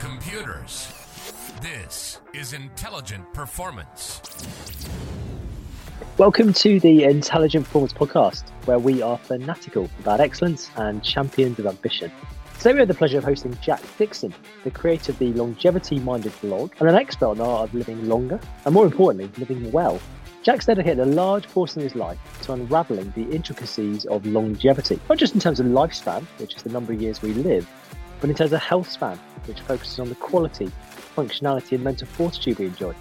computers. This is Intelligent Performance. Welcome to the Intelligent Performance Podcast, where we are fanatical about excellence and champions of ambition. Today, we have the pleasure of hosting Jack Dixon, the creator of the Longevity Minded blog and an expert on the art of living longer and, more importantly, living well. Jack's dedicated a large portion of his life to unraveling the intricacies of longevity, not just in terms of lifespan, which is the number of years we live, but in terms of health span, which focuses on the quality, functionality, and mental fortitude we enjoy.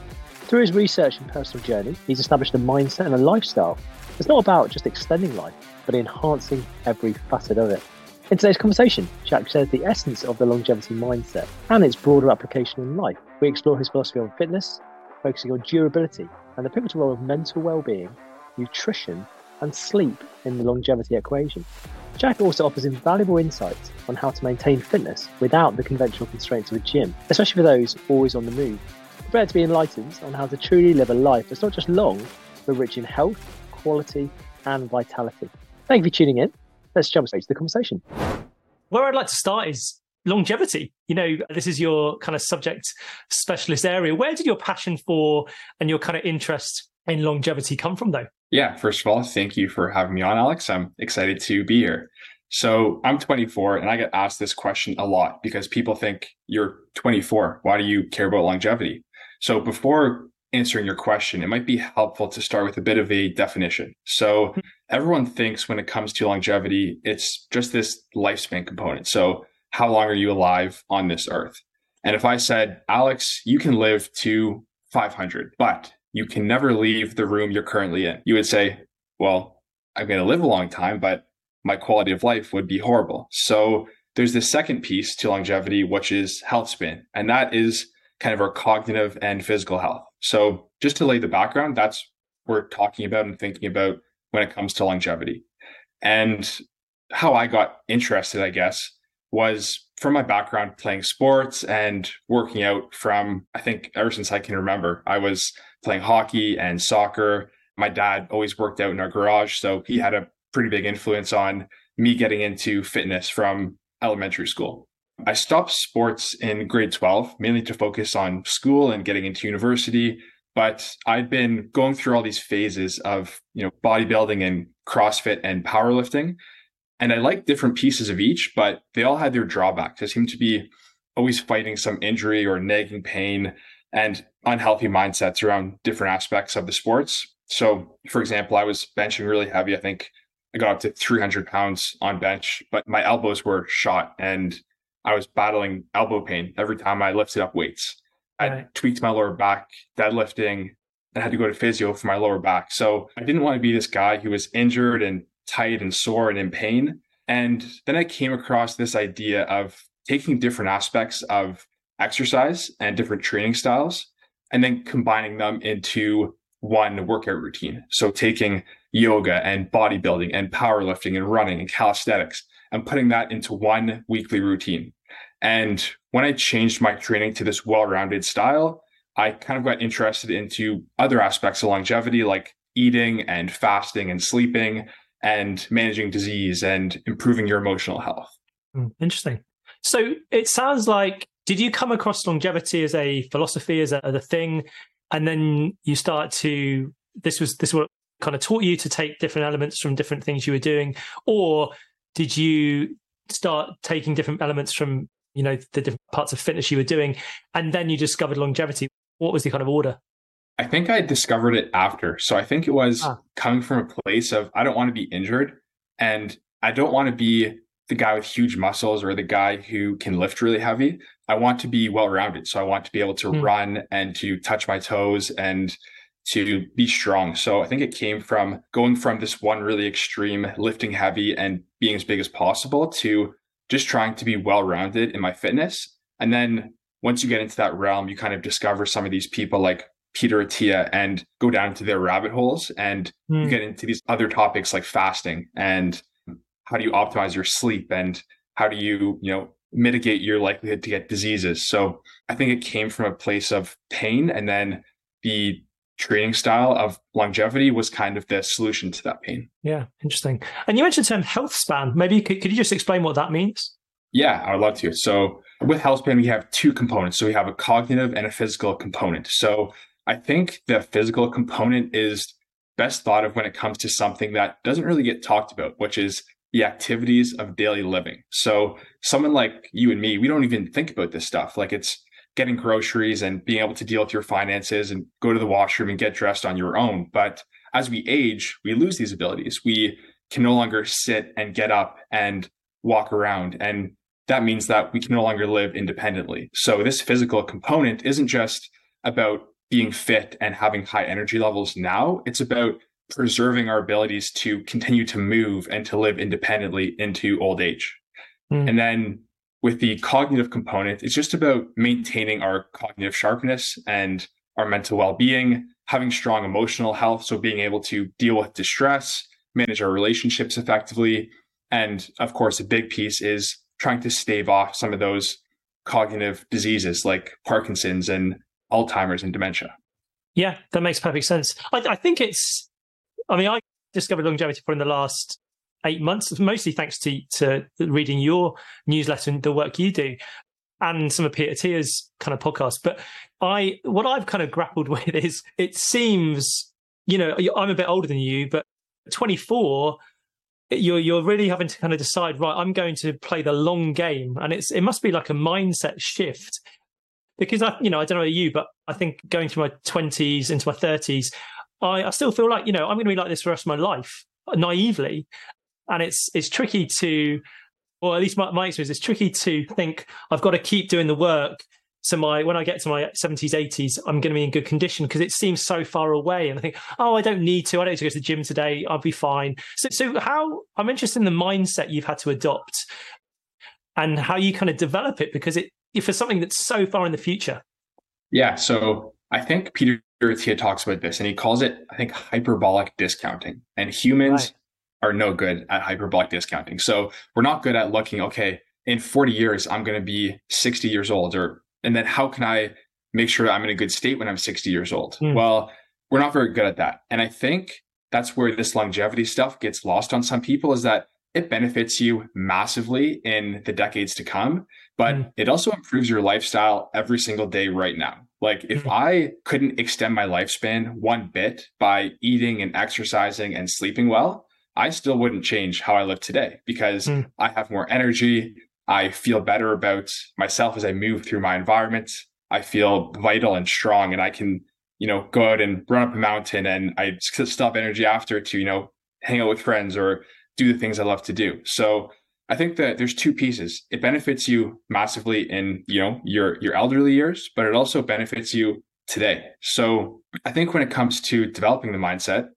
Through his research and personal journey, he's established a mindset and a lifestyle that's not about just extending life, but enhancing every facet of it. In today's conversation, Jack shares the essence of the longevity mindset and its broader application in life. We explore his philosophy on fitness, focusing on durability and the pivotal role of mental well-being, nutrition, and sleep in the longevity equation. Jack also offers invaluable insights on how to maintain fitness without the conventional constraints of a gym, especially for those always on the move. Prepare to be enlightened on how to truly live a life that's not just long, but rich in health, quality, and vitality. Thank you for tuning in. Let's jump straight to the conversation. Where I'd like to start is longevity. You know, this is your kind of subject specialist area. Where did your passion for and your kind of interest in longevity come from, though? Yeah, first of all, thank you for having me on, Alex. I'm excited to be here. So I'm 24 and I get asked this question a lot because people think you're 24. Why do you care about longevity? So before answering your question, it might be helpful to start with a bit of a definition. So mm-hmm. everyone thinks when it comes to longevity, it's just this lifespan component. So how long are you alive on this earth? And if I said, Alex, you can live to 500, but you can never leave the room you're currently in, you would say, well, I'm going to live a long time, but my quality of life would be horrible. So there's this second piece to longevity, which is health span. And that is kind of our cognitive and physical health. So just to lay the background, that's what we're talking about and thinking about when it comes to longevity. And how I got interested, I guess, was from my background playing sports and working out from, I think, ever since I can remember. I was playing hockey and soccer. My dad always worked out in our garage. So he had a pretty big influence on me getting into fitness from elementary school. I stopped sports in grade 12, mainly to focus on school and getting into university. But I'd been going through all these phases of, you know, bodybuilding and CrossFit and powerlifting. And I liked different pieces of each, but they all had their drawbacks. I seemed to be always fighting some injury or nagging pain and unhealthy mindsets around different aspects of the sports. So, for example, I was benching really heavy. I think I got up to 300 pounds on bench, but my elbows were shot and I was battling elbow pain every time I lifted up weights. I right. tweaked my lower back deadlifting and had to go to physio for my lower back. So I didn't want to be this guy who was injured and tight and sore and in pain. And then I came across this idea of taking different aspects of exercise and different training styles and then combining them into one workout routine. So taking yoga and bodybuilding and powerlifting and running and calisthenics and putting that into one weekly routine. And when I changed my training to this well rounded style, I kind of got interested into other aspects of longevity, like eating and fasting and sleeping and managing disease and improving your emotional health. Hmm, interesting. So it sounds like, did you come across longevity as a philosophy, as a, as a thing? And then you start to, this was, this what kind of taught you to take different elements from different things you were doing? Or did you start taking different elements from you know the different parts of fitness you were doing and then you discovered longevity what was the kind of order i think i discovered it after so i think it was ah. coming from a place of i don't want to be injured and i don't want to be the guy with huge muscles or the guy who can lift really heavy i want to be well rounded so i want to be able to mm. run and to touch my toes and to be strong. So I think it came from going from this one really extreme lifting heavy and being as big as possible to just trying to be well rounded in my fitness. And then once you get into that realm, you kind of discover some of these people like Peter Attia and go down into their rabbit holes and mm. you hmm. get into these other topics like fasting and how do you optimize your sleep and how do you, you know, mitigate your likelihood to get diseases. So I think it came from a place of pain and then the training style of longevity was kind of the solution to that pain. Yeah, interesting. And you mentioned the term health span. Maybe could, could you just explain what that means? Yeah, I would love to. So with healthspan, we have two components. So we have a cognitive and a physical component. So I think the physical component is best thought of when it comes to something that doesn't really get talked about, which is the activities of daily living. So someone like you and me, we don't even think about this stuff. Like it's getting groceries and being able to deal with your finances and go to the washroom and get dressed on your own. But as we age, we lose these abilities. We can no longer sit and get up and walk around. And that means that we can no longer live independently. So this physical component isn't just about being fit and having high energy levels now. It's about preserving our abilities to continue to move and to live independently into old age. Mm. And then with the cognitive component, it's just about maintaining our cognitive sharpness and our mental well being, having strong emotional health. So being able to deal with distress, manage our relationships effectively. And of course, a big piece is trying to stave off some of those cognitive diseases like Parkinson's and Alzheimer's and dementia. Yeah, that makes perfect sense. I, I think it's, I mean, I discovered longevity for in the last eight months, mostly thanks to, to reading your newsletter and the work you do and some of Peter Attia's kind of podcast. But I, what I've kind of grappled with is it seems, you know, I'm a bit older than you, but 24, you're you're really having to kind of decide, right? I'm going to play the long game, and it's it must be like a mindset shift because I, you know, I don't know you, but I think going through my 20s into my 30s, I, I still feel like you know I'm going to be like this for the rest of my life uh, naively, and it's it's tricky to, or at least my, my experience, it's tricky to think I've got to keep doing the work so my when I get to my 70s, 80s, I'm going to be in good condition because it seems so far away. And I think, oh, I don't need to. I don't need to go to the gym today. I'll be fine. So, so how I'm interested in the mindset you've had to adopt and how you kind of develop it because it for something that's so far in the future. Yeah. So I think Peter Attia talks about this and he calls it, I think, hyperbolic discounting. And humans right. are no good at hyperbolic discounting. So we're not good at looking, okay, in 40 years, I'm going to be 60 years old or and then how can I make sure I'm in a good state when I'm 60 years old? Mm. Well, we're not very good at that. And I think that's where this longevity stuff gets lost on some people is that it benefits you massively in the decades to come, but mm. it also improves your lifestyle every single day right now. Like if mm. I couldn't extend my lifespan one bit by eating and exercising and sleeping well, I still wouldn't change how I live today because mm. I have more energy. I feel better about myself as I move through my environment. I feel vital and strong, and I can, you know, go out and run up a mountain, and I still have energy after to, you know, hang out with friends or do the things I love to do. So I think that there's two pieces. It benefits you massively in, you know, your your elderly years, but it also benefits you today. So I think when it comes to developing the mindset,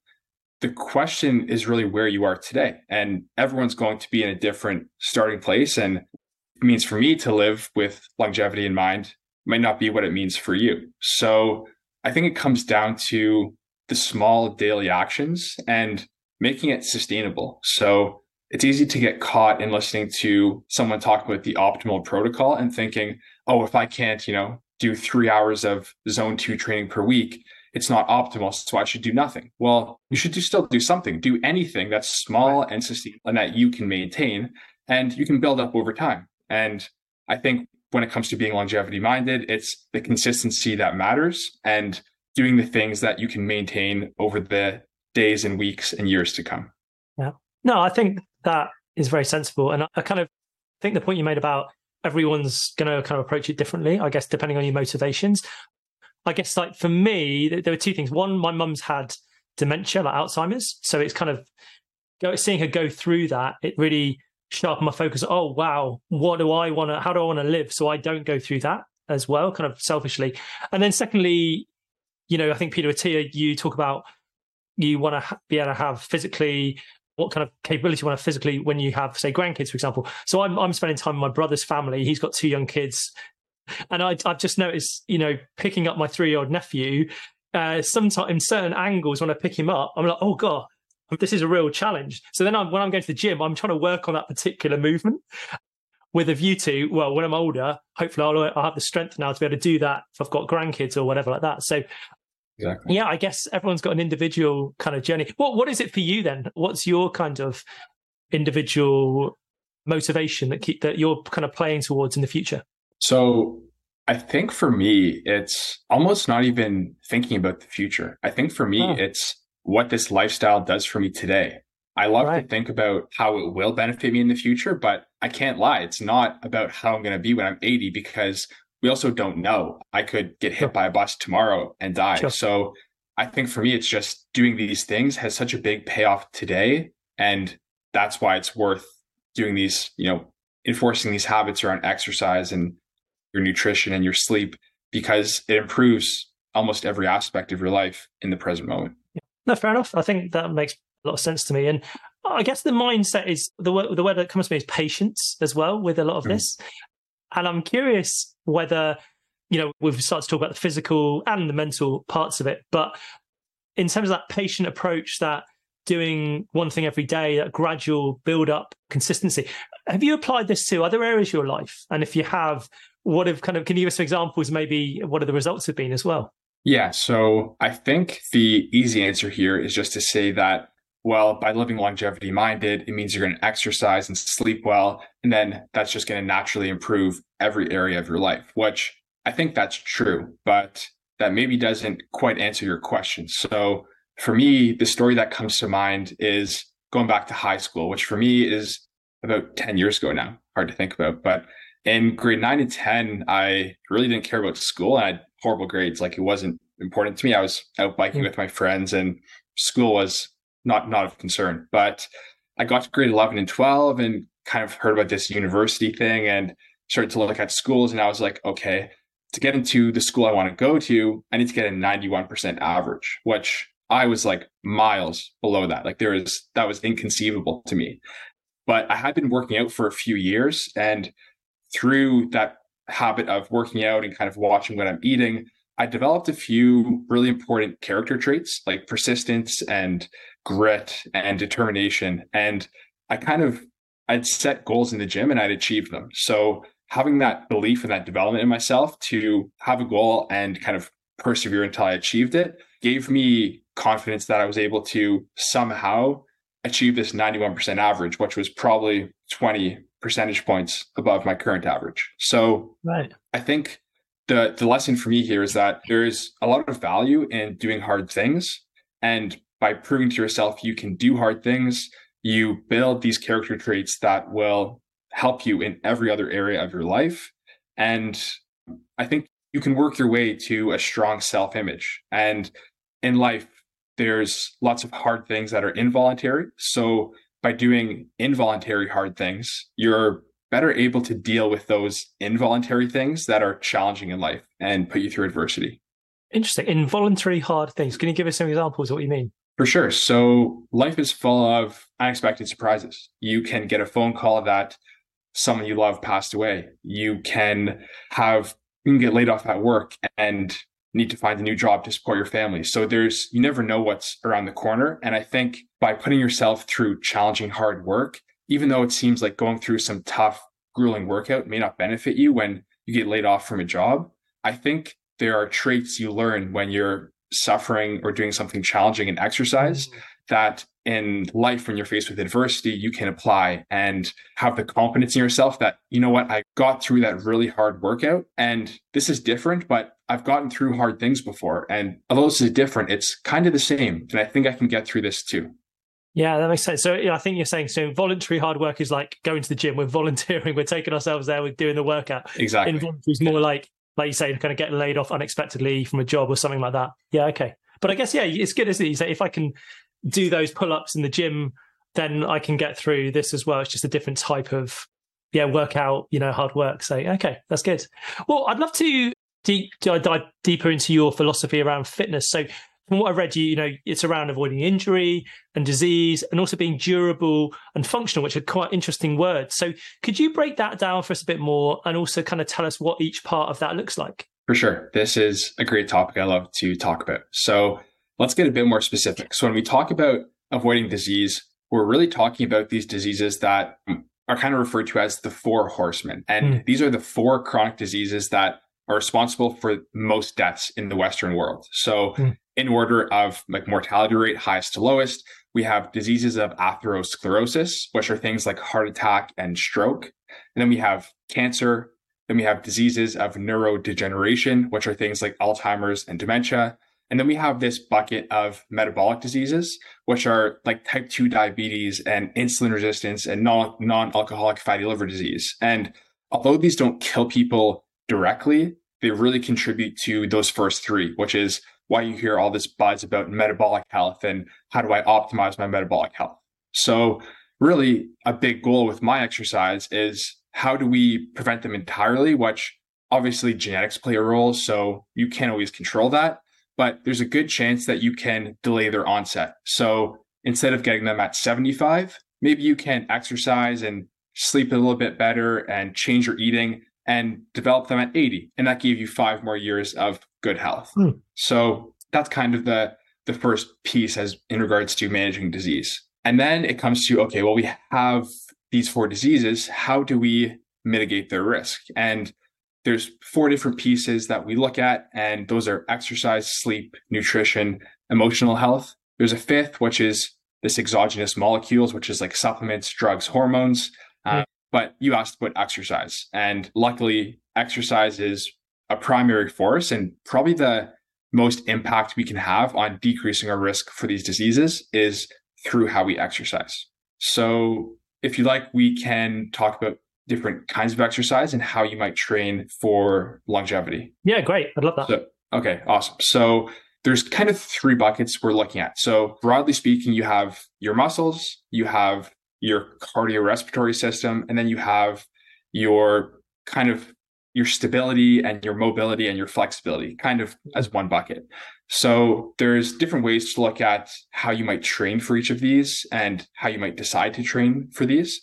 the question is really where you are today. And everyone's going to be in a different starting place. And it means for me to live with longevity in mind might not be what it means for you. So I think it comes down to the small daily actions and making it sustainable. So it's easy to get caught in listening to someone talk about the optimal protocol and thinking, oh, if I can't, you know, do three hours of zone two training per week, it's not optimal. So I should do nothing. Well, you should do, still do something, do anything that's small and sustainable and that you can maintain and you can build up over time. And I think when it comes to being longevity minded, it's the consistency that matters and doing the things that you can maintain over the days and weeks and years to come. No, I think that is very sensible. And I kind of think the point you made about everyone's going to kind of approach it differently, I guess, depending on your motivations. I guess, like for me, there were two things. One, my mum's had dementia, like Alzheimer's. So it's kind of seeing her go through that, it really sharpened my focus. Oh wow, what do I want to? How do I want to live? So I don't go through that as well, kind of selfishly. And then secondly, you know, I think Peter Attia, you talk about you want to be able to have physically what kind of capability you want to physically when you have say grandkids, for example. So I'm I'm spending time with my brother's family. He's got two young kids, and I, I've just noticed, you know, picking up my three year old nephew. Uh, sometimes in certain angles when I pick him up, I'm like, oh god, this is a real challenge. So then I'm, when I'm going to the gym, I'm trying to work on that particular movement with a view to, well, when I'm older, hopefully I'll, I'll have the strength now to be able to do that if I've got grandkids or whatever like that. So Exactly. Yeah, I guess everyone's got an individual kind of journey. What what is it for you then? What's your kind of individual motivation that keep that you're kind of playing towards in the future? So I think for me, it's almost not even thinking about the future. I think for me, oh. it's what this lifestyle does for me today. I love right. to think about how it will benefit me in the future, but I can't lie. It's not about how I'm going to be when I'm 80 because we also don't know. I could get hit by a bus tomorrow and die. Sure. So I think for me, it's just doing these things has such a big payoff today. And that's why it's worth doing these, you know, enforcing these habits around exercise and your nutrition and your sleep because it improves almost every aspect of your life in the present moment. No, fair enough. I think that makes a lot of sense to me. And I guess the mindset is the word, the word that comes to me is patience as well with a lot of mm. this. And I'm curious whether, you know, we've started to talk about the physical and the mental parts of it, but in terms of that patient approach, that doing one thing every day, that gradual build up consistency, have you applied this to other areas of your life? And if you have, what have kind of, can you give us some examples, maybe what are the results have been as well? Yeah. So I think the easy answer here is just to say that, well, by living longevity minded, it means you're going to exercise and sleep well. And then that's just going to naturally improve every area of your life, which I think that's true, but that maybe doesn't quite answer your question. So for me, the story that comes to mind is going back to high school, which for me is about 10 years ago now. Hard to think about. But in grade nine and 10, I really didn't care about school. I had horrible grades. Like it wasn't important to me. I was out biking with my friends and school was not, not of concern. But I got to grade 11 and 12 and kind of heard about this university thing and started to look at schools. And I was like, okay, to get into the school I want to go to, I need to get a 91% average, which I was like miles below that. Like there is, that was inconceivable to me. But I had been working out for a few years and through that habit of working out and kind of watching what I'm eating, I developed a few really important character traits like persistence and grit and determination. And I kind of I'd set goals in the gym and I'd achieve them. So having that belief and that development in myself to have a goal and kind of persevere until I achieved it gave me confidence that I was able to somehow achieve this 91% average, which was probably 20 percentage points above my current average. So right. I think the the lesson for me here is that there is a lot of value in doing hard things. And by proving to yourself you can do hard things, you build these character traits that will help you in every other area of your life. And I think you can work your way to a strong self image. And in life, there's lots of hard things that are involuntary. So by doing involuntary hard things, you're better able to deal with those involuntary things that are challenging in life and put you through adversity. Interesting. Involuntary hard things. Can you give us some examples of what you mean? For sure. So life is full of unexpected surprises. You can get a phone call that someone you love passed away. You can have you can get laid off at work and need to find a new job to support your family. So there's, you never know what's around the corner. And I think by putting yourself through challenging hard work, even though it seems like going through some tough, grueling workout may not benefit you when you get laid off from a job, I think there are traits you learn when you're suffering or doing something challenging in exercise mm-hmm. that in life when you're faced with adversity you can apply and have the confidence in yourself that you know what i got through that really hard workout and this is different but i've gotten through hard things before and although this is different it's kind of the same and i think i can get through this too yeah, that makes sense. So I think you're saying so voluntary hard work is like going to the gym. We're volunteering. We're taking ourselves there. We're doing the workout. Exactly. Involuntary is more like, like you say, kind of getting laid off unexpectedly from a job or something like that. Yeah. Okay. But I guess yeah, it's good, isn't it? You say if I can do those pull ups in the gym, then I can get through this as well. It's just a different type of yeah workout, you know, hard work. So okay, that's good. Well, I'd love to deep dive deeper into your philosophy around fitness. So from what I've read, you, you know, it's around avoiding injury and disease and also being durable and functional, which are quite interesting words. So could you break that down for us a bit more and also kind of tell us what each part of that looks like? For sure. This is a great topic I love to talk about. So let's get a bit more specific. So when we talk about avoiding disease, we're really talking about these diseases that are kind of referred to as the four horsemen. And mm. these are the four chronic diseases that are responsible for most deaths in the Western world. So mm. In order of like mortality rate, highest to lowest, we have diseases of atherosclerosis, which are things like heart attack and stroke. And then we have cancer, Then we have diseases of neurodegeneration, which are things like Alzheimer's and dementia. And then we have this bucket of metabolic diseases, which are like type 2 diabetes and insulin resistance and non alcoholic fatty liver disease. And although these don't kill people directly, they really contribute to those first three, which is why you hear all this buzz about metabolic health and how do I optimize my metabolic health. So, really, a big goal with my exercise is how do we prevent them entirely, which obviously genetics play a role. So, you can't always control that but there's a good chance that you can delay their onset. So instead of getting them at 75, maybe you can exercise and sleep a little bit better and change your eating and develop them at 80. And that gave you five more years of good health. Hmm. So that's kind of the the first piece as in regards to managing disease. And then it comes to okay, well, we have these four diseases. How do we mitigate their risk? And there's four different pieces that we look at, and those are exercise, sleep, nutrition, emotional health. There's a fifth, which is this exogenous molecules, which is like supplements, drugs, hormones. Uh, but you asked about exercise, and luckily, exercise is a primary force and probably the most impact we can have on decreasing our risk for these diseases is through how we exercise. So, if you like, we can talk about different kinds of exercise and how you might train for longevity. Yeah, great. I'd love that. So, okay, awesome. So there's kind of three buckets we're looking at. So broadly speaking, you have your muscles, you have your cardiorespiratory system, and then you have your kind of your stability and your mobility and your flexibility kind of as one bucket. So there's different ways to look at how you might train for each of these and how you might decide to train for these.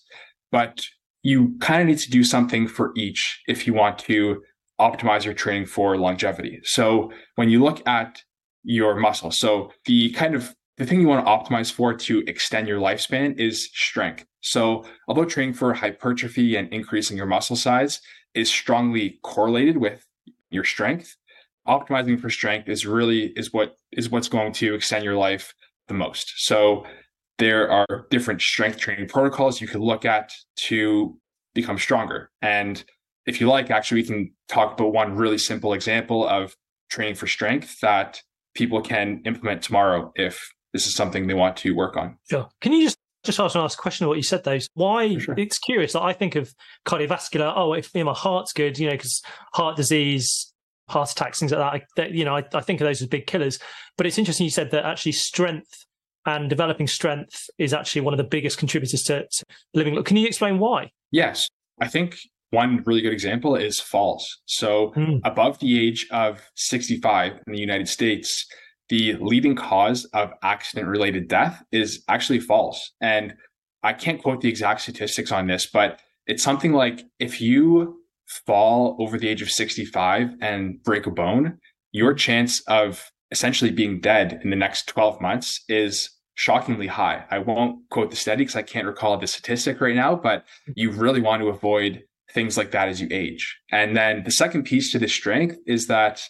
But you kind of need to do something for each if you want to optimize your training for longevity. So when you look at your muscle, so the kind of the thing you want to optimize for to extend your lifespan is strength. So although training for hypertrophy and increasing your muscle size is strongly correlated with your strength, optimizing for strength is really is what is what's going to extend your life the most. So there are different strength training protocols you could look at to become stronger. And if you like, actually, we can talk about one really simple example of training for strength that people can implement tomorrow if this is something they want to work on. Sure. Can you just just ask ask a question of what you said though? Why sure. it's curious that I think of cardiovascular. Oh, if you know, my heart's good, you know, because heart disease, heart attacks, things like that. I, that you know, I, I think of those as big killers. But it's interesting you said that actually strength and developing strength is actually one of the biggest contributors to, to living. Can you explain why? Yes. I think one really good example is falls. So, mm. above the age of 65 in the United States, the leading cause of accident related death is actually false. And I can't quote the exact statistics on this, but it's something like if you fall over the age of 65 and break a bone, your chance of essentially being dead in the next 12 months is shockingly high. I won't quote the study because I can't recall the statistic right now, but you really want to avoid things like that as you age. And then the second piece to this strength is that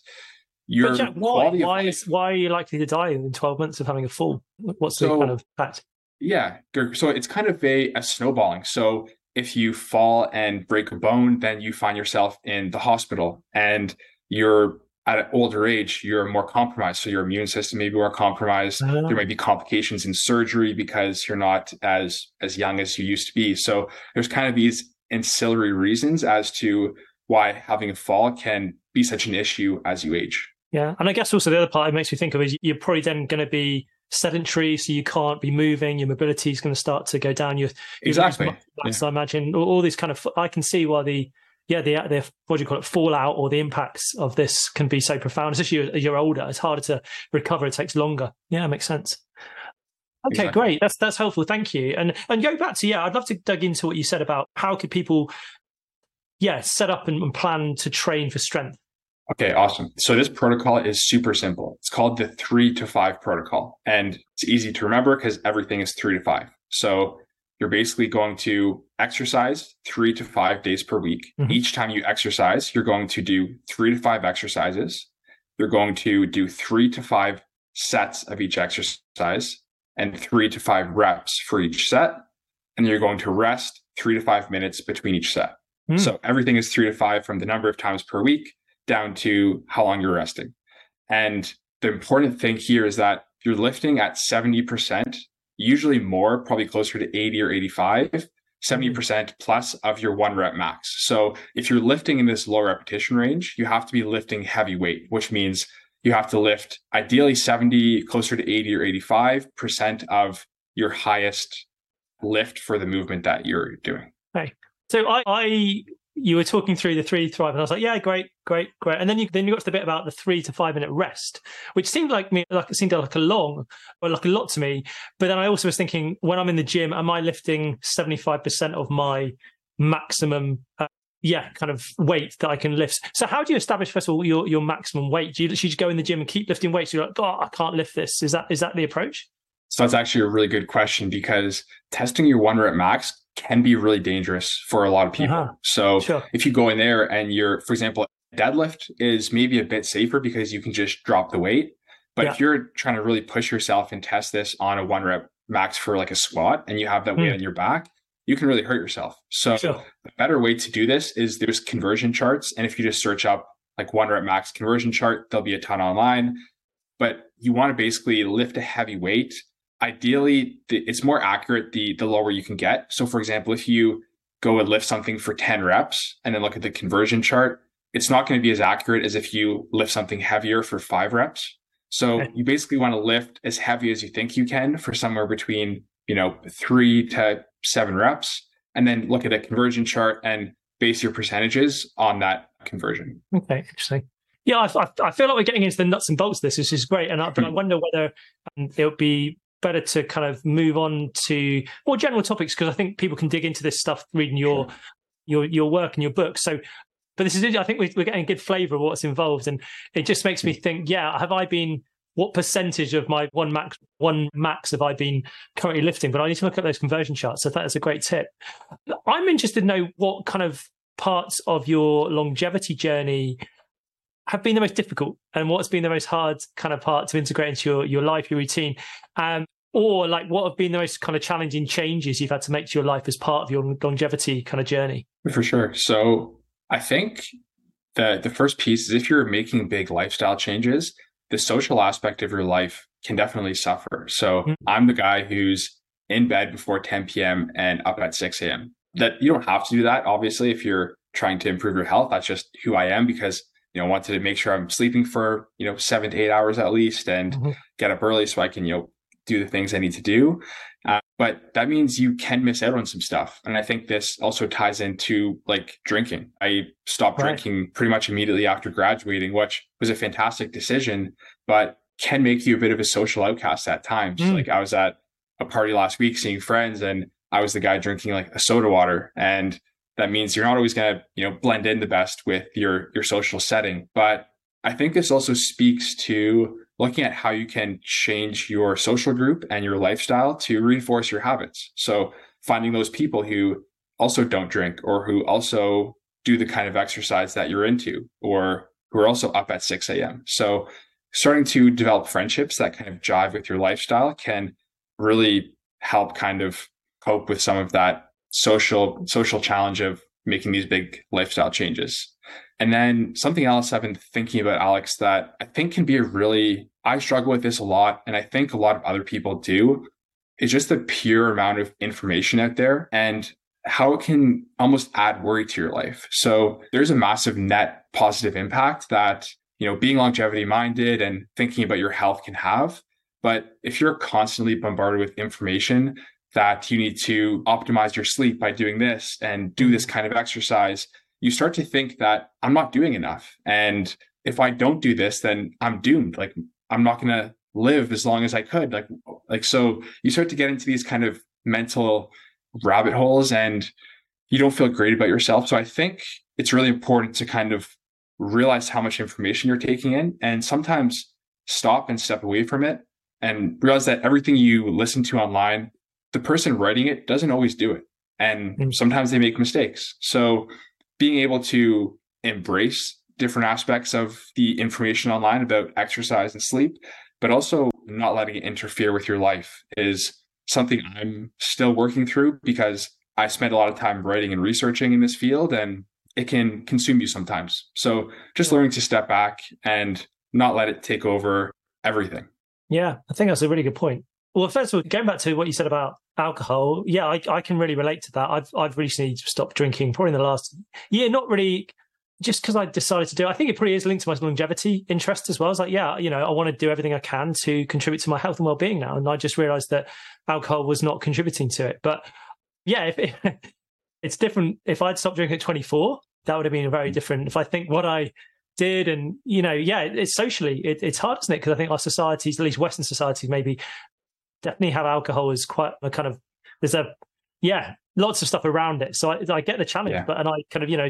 your Jack, why? Why, is, why are you likely to die in 12 months of having a fall? What's so, the kind of fact? Yeah. So it's kind of a, a snowballing. So if you fall and break a bone, then you find yourself in the hospital and you're at an older age, you're more compromised. So your immune system may be more compromised. Uh-huh. There might be complications in surgery because you're not as as young as you used to be. So there's kind of these ancillary reasons as to why having a fall can be such an issue as you age. Yeah, and I guess also the other part it makes me think of is you're probably then going to be sedentary, so you can't be moving. Your mobility is going to start to go down. You exactly. Yeah. I imagine all, all these kind of. I can see why the yeah, the the what do you call it fallout or the impacts of this can be so profound. Especially as you're older, it's harder to recover. It takes longer. Yeah, it makes sense. Okay, exactly. great. That's that's helpful. Thank you. And and go back to yeah, I'd love to dig into what you said about how could people, yeah, set up and, and plan to train for strength. Okay, awesome. So this protocol is super simple. It's called the three to five protocol, and it's easy to remember because everything is three to five. So you're basically going to exercise three to five days per week. Mm-hmm. Each time you exercise, you're going to do three to five exercises. You're going to do three to five sets of each exercise and three to five reps for each set. And you're going to rest three to five minutes between each set. Mm. So everything is three to five from the number of times per week down to how long you're resting. And the important thing here is that you're lifting at 70%, usually more, probably closer to 80 or 85, mm-hmm. 70% plus of your one rep max. So if you're lifting in this low repetition range, you have to be lifting heavy weight, which means you have to lift ideally 70, closer to 80 or 85% of your highest lift for the movement that you're doing. Okay. So I, I you were talking through the three thrive, and I was like, yeah, great, great, great. And then you then you got to the bit about the three to five minute rest, which seemed like me like it seemed like a long or like a lot to me. But then I also was thinking, when I'm in the gym, am I lifting seventy five percent of my maximum? Uh, yeah, kind of weight that I can lift. So, how do you establish first of all your your maximum weight? Do you, should you go in the gym and keep lifting weights? You're like, oh, I can't lift this. Is that is that the approach? So that's actually a really good question because testing your one rep max can be really dangerous for a lot of people. Uh-huh. So sure. if you go in there and you're, for example, deadlift is maybe a bit safer because you can just drop the weight. But yeah. if you're trying to really push yourself and test this on a one rep max for like a squat and you have that weight mm. on your back, you can really hurt yourself. So sure. the better way to do this is there's conversion charts. And if you just search up like one rep max conversion chart, there'll be a ton online. But you want to basically lift a heavy weight ideally the, it's more accurate the the lower you can get. So for example, if you go and lift something for 10 reps and then look at the conversion chart, it's not going to be as accurate as if you lift something heavier for 5 reps. So you basically want to lift as heavy as you think you can for somewhere between, you know, 3 to 7 reps and then look at the conversion chart and base your percentages on that conversion. Okay, interesting. Yeah, I, I, feel like we're getting into the nuts and bolts of this, which is great. And I, but I wonder whether um, it would be better to kind of move on to more general topics because I think people can dig into this stuff reading your your your work and your book. So, but this is I think we're, getting a good flavour of what's involved, and it just makes me hmm. think. Yeah, have I been? What percentage of my one max one max have I been currently lifting? But I need to look at those conversion charts. So that is a great tip. I'm interested to know what kind of parts of your longevity journey have been the most difficult and what's been the most hard kind of part to integrate into your, your life, your routine? Um, or like what have been the most kind of challenging changes you've had to make to your life as part of your longevity kind of journey? For sure. So I think the the first piece is if you're making big lifestyle changes, the social aspect of your life can definitely suffer. So mm-hmm. I'm the guy who's in bed before 10 p.m. and up at 6 a.m. That you don't have to do that, obviously, if you're trying to improve your health. That's just who I am because you know, I wanted to make sure I'm sleeping for, you know, seven to eight hours at least and mm-hmm. get up early so I can, you know, do the things I need to do. Uh, but that means you can miss out on some stuff. And I think this also ties into like drinking. I stopped right. drinking pretty much immediately after graduating, which was a fantastic decision, but can make you a bit of a social outcast at times. Mm. Like I was at a party last week seeing friends and I was the guy drinking like a soda water and that means you're not always going to you know blend in the best with your your social setting. But i think this also speaks to looking at how you can change your social group and your lifestyle to reinforce your habits. So finding those people who also don't drink or who also do the kind of exercise that you're into or who are also up at 6 a.m so starting to develop friendships that kind of jive with your lifestyle can really help kind of cope with some of that social social challenge of making these big lifestyle changes. And then something else I've been thinking about, Alex, that I think can be a really, I struggle with this a lot. And I think a lot of other people do is just the pure amount of information out there and how it can almost add worry to your life. So there's a massive net positive impact that, you know, being longevity minded and thinking about your health can have. But if you're constantly bombarded with information that you need to optimize your sleep by doing this and do this mm-hmm. kind of exercise, you start to think that I'm not doing enough. And if I don't do this, then I'm doomed. Like I'm not going to live as long as I could. Like, like, so you start to get into these kind of mental rabbit holes and you don't feel great about yourself. So I think it's really important to kind of realize how much information you're taking in and sometimes stop and step away from it and realize that everything you listen to online the person writing it doesn't always do it. And mm. sometimes they make mistakes. So being able to embrace different aspects of the information online about exercise and sleep, but also not letting it interfere with your life is something I'm still working through because I spend a lot of time writing and researching in this field and it can consume you sometimes. So just learning to step back and not let it take over everything. Yeah, I think that's a really good point. Well, first of all, going back to what you said about alcohol, yeah, I, I can really relate to that. I've I've recently stopped drinking, probably in the last year. Not really, just because I decided to do. it. I think it probably is linked to my longevity interest as well. It's like, yeah, you know, I want to do everything I can to contribute to my health and well being now, and I just realised that alcohol was not contributing to it. But yeah, if it, it's different. If I'd stopped drinking at 24, that would have been very mm. different. If I think what I did, and you know, yeah, it's socially it, it's hard, isn't it? Because I think our societies, at least Western societies, maybe definitely have alcohol as quite a kind of there's a yeah lots of stuff around it. So I, I get the challenge, yeah. but and I kind of you know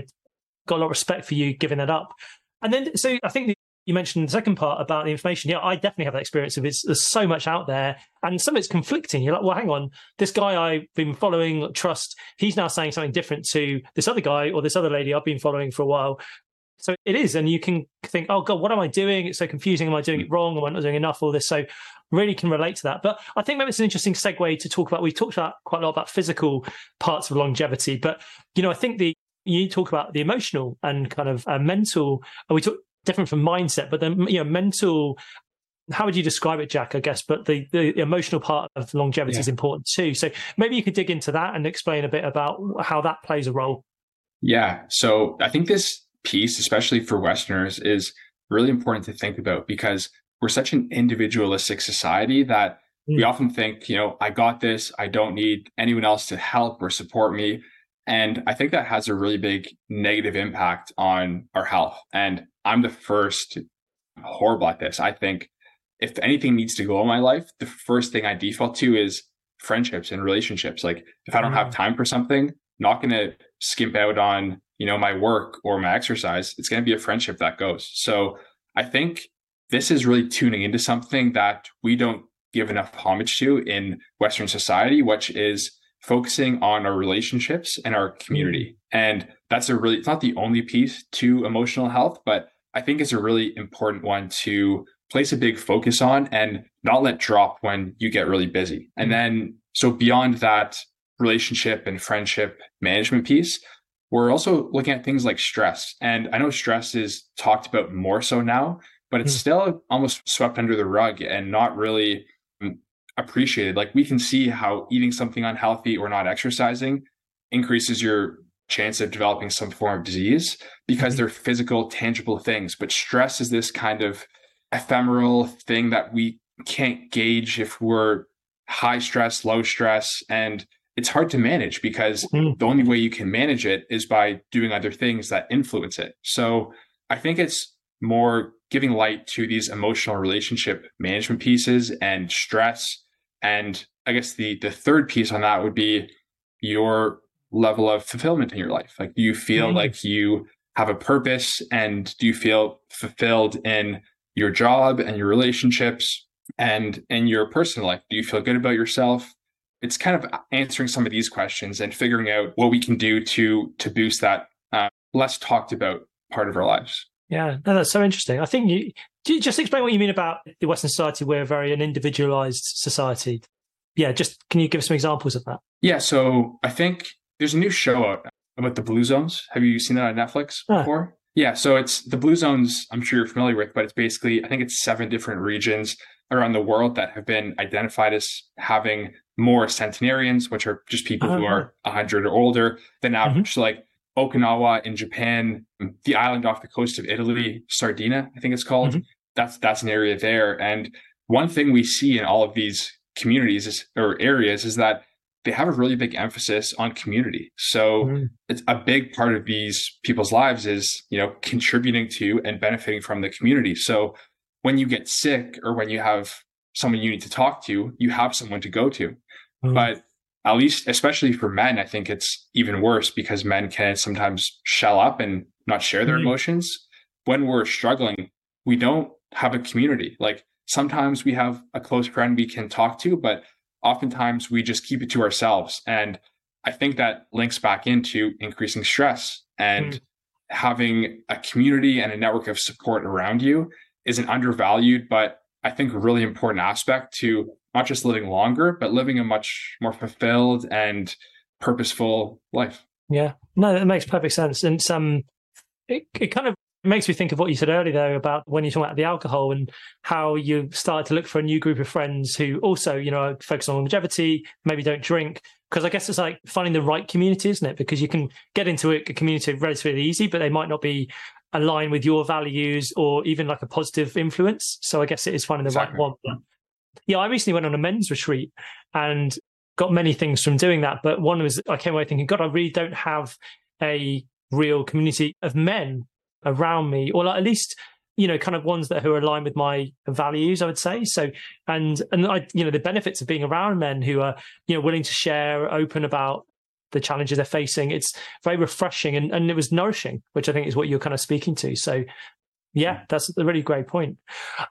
got a lot of respect for you giving that up. And then so I think you mentioned the second part about the information. Yeah, I definitely have that experience of it's there's so much out there, and some of it's conflicting. You're like, well, hang on, this guy I've been following, trust, he's now saying something different to this other guy or this other lady I've been following for a while. So it is, and you can think, oh god, what am I doing? It's so confusing. Am I doing hmm. it wrong? Am I not doing enough? All this, so really can relate to that. But I think maybe it's an interesting segue to talk about. We talked about quite a lot about physical parts of longevity, but you know, I think the you talk about the emotional and kind of uh, mental. We talk different from mindset, but then you know, mental. How would you describe it, Jack? I guess, but the, the emotional part of longevity yeah. is important too. So maybe you could dig into that and explain a bit about how that plays a role. Yeah. So I think this piece, especially for Westerners, is really important to think about because we're such an individualistic society that mm. we often think, you know, I got this. I don't need anyone else to help or support me. And I think that has a really big negative impact on our health. And I'm the first horrible at this. I think if anything needs to go in my life, the first thing I default to is friendships and relationships. Like if I don't have mm. time for something, not going to skimp out on, you know, my work or my exercise. It's going to be a friendship that goes. So I think this is really tuning into something that we don't give enough homage to in Western society, which is focusing on our relationships and our community. Mm. And that's a really, it's not the only piece to emotional health, but I think it's a really important one to place a big focus on and not let drop when you get really busy. And mm. then, so beyond that relationship and friendship management piece, we're also looking at things like stress. And I know stress is talked about more so now, but it's mm. still almost swept under the rug and not really mm, appreciated. Like we can see how eating something unhealthy or not exercising increases your chance of developing some form of disease because mm-hmm. they're physical, tangible things. But stress is this kind of ephemeral thing that we can't gauge if we're high stress, low stress, and it's hard to manage because mm. the only way you can manage it is by doing other things that influence it. So I think it's more giving light to these emotional relationship management pieces and stress. And I guess the the third piece on that would be your level of fulfillment in your life. Like do you feel mm-hmm. like you have a purpose and do you feel fulfilled in your job and your relationships and in your personal life? Do you feel good about yourself? It's kind of answering some of these questions and figuring out what we can do to to boost that uh, less talked about part of our lives. Yeah, no, that's so interesting. I think you, you just explain what you mean about the Western society. We're very an individualized society. Yeah, just can you give some examples of that? Yeah, so I think there's a new show out about the blue zones. Have you seen that on Netflix ah. before? Yeah, so it's the blue zones. I'm sure you're familiar with, but it's basically I think it's seven different regions around the world that have been identified as having more centenarians, which are just people uh-huh. who are 100 or older than mm-hmm. average. Mm-hmm. Like Okinawa in Japan, the island off the coast of Italy, Sardinia, I think it's called. Mm-hmm. That's that's an area there. And one thing we see in all of these communities is, or areas is that they have a really big emphasis on community. So mm-hmm. it's a big part of these people's lives is, you know, contributing to and benefiting from the community. So when you get sick or when you have someone you need to talk to, you have someone to go to. Mm-hmm. But at least especially for men i think it's even worse because men can sometimes shell up and not share their mm-hmm. emotions when we're struggling we don't have a community like sometimes we have a close friend we can talk to but oftentimes we just keep it to ourselves and i think that links back into increasing stress and mm-hmm. having a community and a network of support around you is an undervalued but i think really important aspect to not just living longer, but living a much more fulfilled and purposeful life. Yeah, no, that makes perfect sense. And um, it, it kind of makes me think of what you said earlier though about when you're talking about the alcohol and how you started to look for a new group of friends who also you know focus on longevity maybe don't drink because i guess it's like finding the right community isn't it because you can get into a community relatively easy but they might not be aligned with your values or even like a positive influence so i guess it is finding the exactly. right one yeah i recently went on a men's retreat and got many things from doing that but one was i came away thinking god i really don't have a real community of men around me, or like at least you know kind of ones that who are aligned with my values i would say. So and and i you know the benefits of being around men who are you know willing to share open about the challenges they're facing it's very refreshing and, and it was nourishing which i think is what you're kind of speaking to. So yeah that's a really great point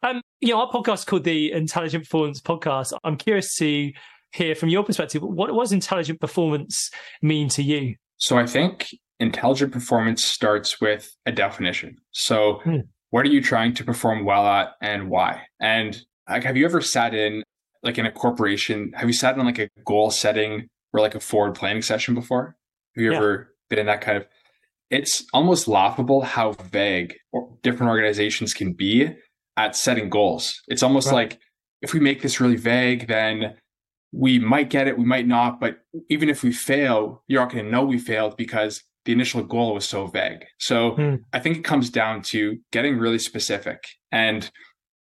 um you know our podcast called the intelligent performance podcast i'm curious to hear from your perspective what does intelligent performance mean to you so i think intelligent performance starts with a definition. So, hmm. what are you trying to perform well at and why? And like, have you ever sat in like in a corporation? Have you sat in like a goal setting or like a forward planning session before? Have you yeah. ever been in that kind of? It's almost laughable how vague different organizations can be at setting goals. It's almost right. like if we make this really vague, then we might get it, we might not. But even if we fail, you're not going to know we failed because the initial goal was so vague. So hmm. I think it comes down to getting really specific. And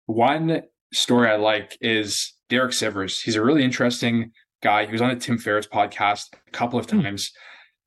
one story I like is Derek Sivers. He's a really interesting guy. He was on a Tim Ferriss podcast a couple of hmm. times.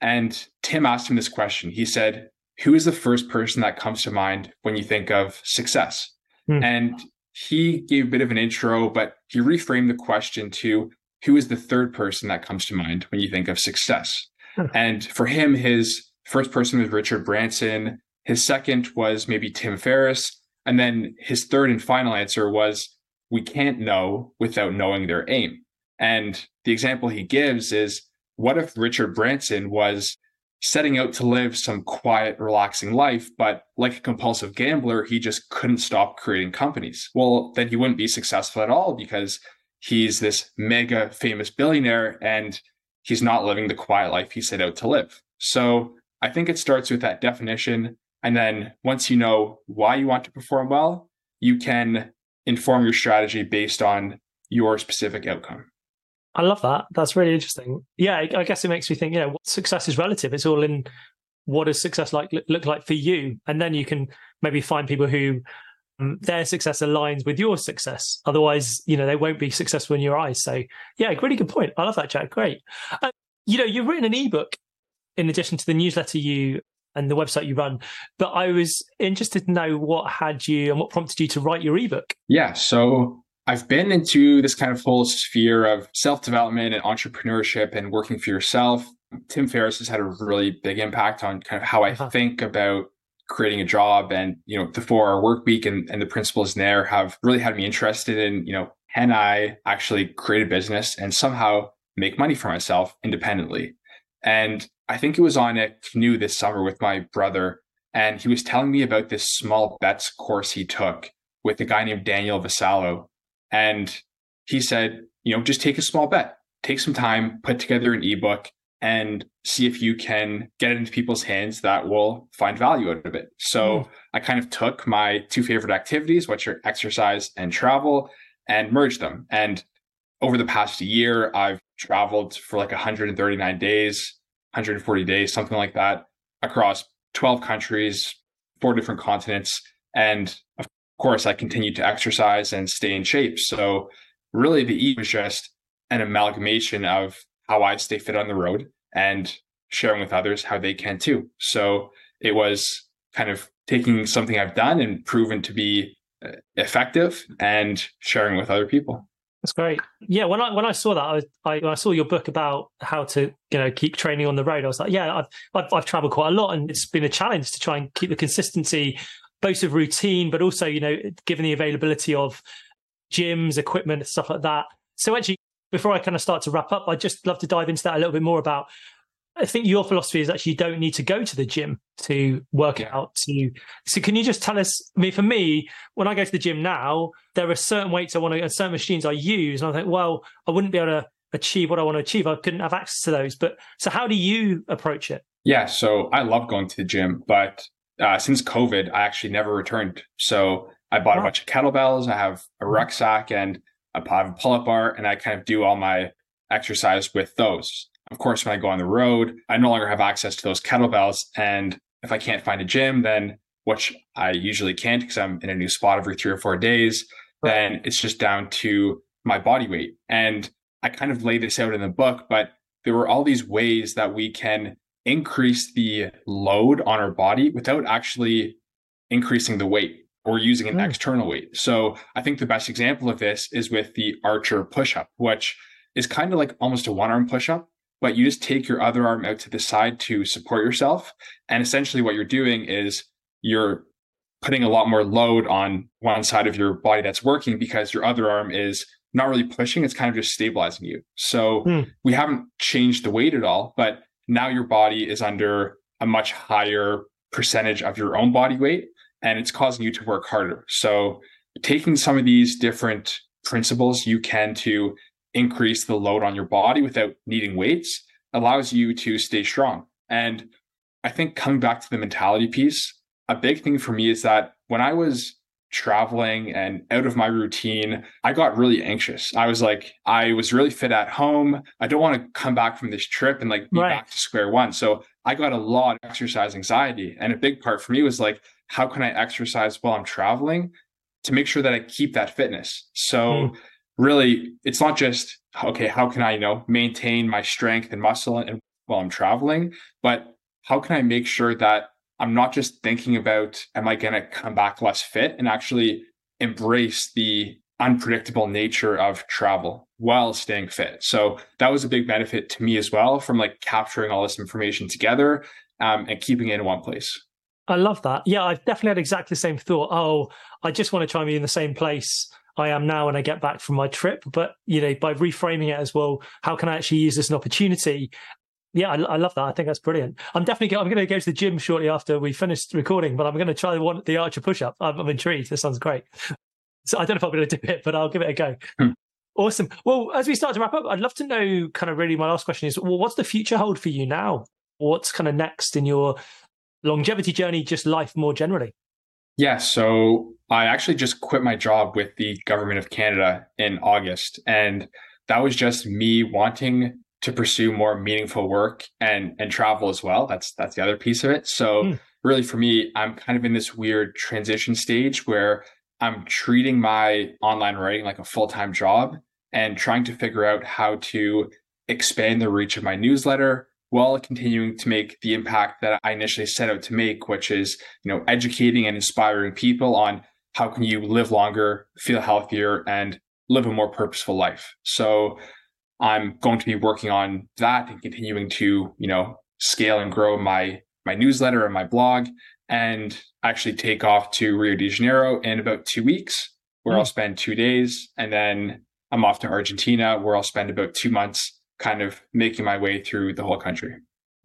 And Tim asked him this question. He said, Who is the first person that comes to mind when you think of success? Hmm. And he gave a bit of an intro, but he reframed the question to who is the third person that comes to mind when you think of success? and for him, his first person was Richard Branson. His second was maybe Tim Ferriss. And then his third and final answer was we can't know without knowing their aim. And the example he gives is what if Richard Branson was setting out to live some quiet, relaxing life, but like a compulsive gambler, he just couldn't stop creating companies? Well, then he wouldn't be successful at all because he's this mega famous billionaire and he's not living the quiet life he set out to live. So I think it starts with that definition. And then once you know why you want to perform well, you can inform your strategy based on your specific outcome. I love that. That's really interesting. Yeah, I guess it makes me think, you know, success is relative. It's all in what does success like look like for you? And then you can maybe find people who um, their success aligns with your success. Otherwise, you know, they won't be successful in your eyes. So, yeah, really good point. I love that, Jack. Great. Uh, you know, you've written an ebook in addition to the newsletter you and the website you run, but I was interested to know what had you and what prompted you to write your ebook. Yeah. So, I've been into this kind of whole sphere of self development and entrepreneurship and working for yourself. Tim Ferriss has had a really big impact on kind of how I uh-huh. think about creating a job and you know the four hour work week and, and the principles there have really had me interested in you know can i actually create a business and somehow make money for myself independently and i think it was on a canoe this summer with my brother and he was telling me about this small bets course he took with a guy named daniel vassallo and he said you know just take a small bet take some time put together an ebook and see if you can get it into people's hands that will find value out of it. So mm. I kind of took my two favorite activities, which are exercise and travel, and merged them. And over the past year, I've traveled for like 139 days, 140 days, something like that, across 12 countries, four different continents. And of course, I continued to exercise and stay in shape. So really, the E was just an amalgamation of how I stay fit on the road and sharing with others how they can too. So it was kind of taking something I've done and proven to be uh, effective and sharing with other people. That's great. Yeah, when I when I saw that, I, I, I saw your book about how to you know keep training on the road. I was like, yeah, I've, I've I've traveled quite a lot, and it's been a challenge to try and keep the consistency, both of routine, but also you know given the availability of gyms, equipment, stuff like that. So actually, before I kind of start to wrap up, I'd just love to dive into that a little bit more about. I think your philosophy is actually you don't need to go to the gym to work yeah. out. To so, can you just tell us? I mean, for me, when I go to the gym now, there are certain weights I want to, and certain machines I use, and I think, well, I wouldn't be able to achieve what I want to achieve. I couldn't have access to those. But so how do you approach it? Yeah, so I love going to the gym, but uh, since COVID, I actually never returned. So I bought wow. a bunch of kettlebells. I have a mm-hmm. rucksack and I have a pull-up bar, and I kind of do all my exercise with those. Of course, when I go on the road, I no longer have access to those kettlebells. And if I can't find a gym, then which I usually can't because I'm in a new spot every three or four days, right. then it's just down to my body weight. And I kind of lay this out in the book, but there were all these ways that we can increase the load on our body without actually increasing the weight or using an mm. external weight. So I think the best example of this is with the archer push up, which is kind of like almost a one arm push up, but you just take your other arm out to the side to support yourself. And essentially what you're doing is you're putting a lot more load on one side of your body that's working because your other arm is not really pushing, it's kind of just stabilizing you. So mm. we haven't changed the weight at all, but now your body is under a much higher percentage of your own body weight and it's causing you to work harder. So taking some of these different principles you can to increase the load on your body without needing weights allows you to stay strong. And I think coming back to the mentality piece, a big thing for me is that when I was traveling and out of my routine, I got really anxious. I was like, I was really fit at home. I don't want to come back from this trip and like be right. back to square one. So I got a lot of exercise anxiety. And a big part for me was like, how can I exercise while I'm traveling to make sure that I keep that fitness? So mm. really, it's not just, okay, how can I, you know, maintain my strength and muscle and while I'm traveling, but how can I make sure that I'm not just thinking about, am I going to come back less fit and actually embrace the unpredictable nature of travel while staying fit. So that was a big benefit to me as well from like capturing all this information together um, and keeping it in one place. I love that. Yeah, I've definitely had exactly the same thought. Oh, I just want to try and be in the same place I am now when I get back from my trip. But you know, by reframing it as well, how can I actually use this as an opportunity yeah, I, I, love that. I think that's brilliant. I'm definitely I'm going to go to the gym shortly after we finish recording, but I'm going to try the one the Archer push up. I'm, I'm, intrigued. This sounds great. So I don't know if I'm going to do it, but I'll give it a go. Hmm. Awesome. Well, as we start to wrap up, I'd love to know kind of really my last question is, well, what's the future hold for you now? What's kind of next in your longevity journey, just life more generally? Yeah, so I actually just quit my job with the government of Canada in August, and that was just me wanting to pursue more meaningful work and and travel as well. That's that's the other piece of it. So mm. really for me, I'm kind of in this weird transition stage where I'm treating my online writing like a full-time job and trying to figure out how to expand the reach of my newsletter while continuing to make the impact that I initially set out to make, which is, you know, educating and inspiring people on how can you live longer, feel healthier, and live a more purposeful life. So I'm going to be working on that and continuing to, you know, scale and grow my my newsletter and my blog and actually take off to Rio de Janeiro in about 2 weeks where mm. I'll spend 2 days and then I'm off to Argentina where I'll spend about 2 months kind of making my way through the whole country.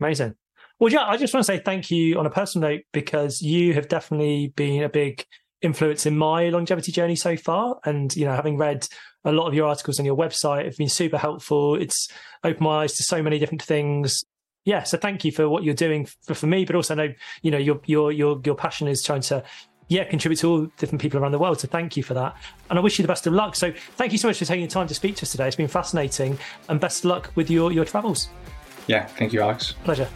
Amazing. Well, yeah, I just want to say thank you on a personal note because you have definitely been a big influence in my longevity journey so far. And, you know, having read a lot of your articles on your website have been super helpful. It's opened my eyes to so many different things. Yeah, so thank you for what you're doing for, for me, but also know you know your your your your passion is trying to yeah contribute to all different people around the world. So thank you for that, and I wish you the best of luck. So thank you so much for taking the time to speak to us today. It's been fascinating, and best of luck with your your travels. Yeah, thank you, Alex. Pleasure.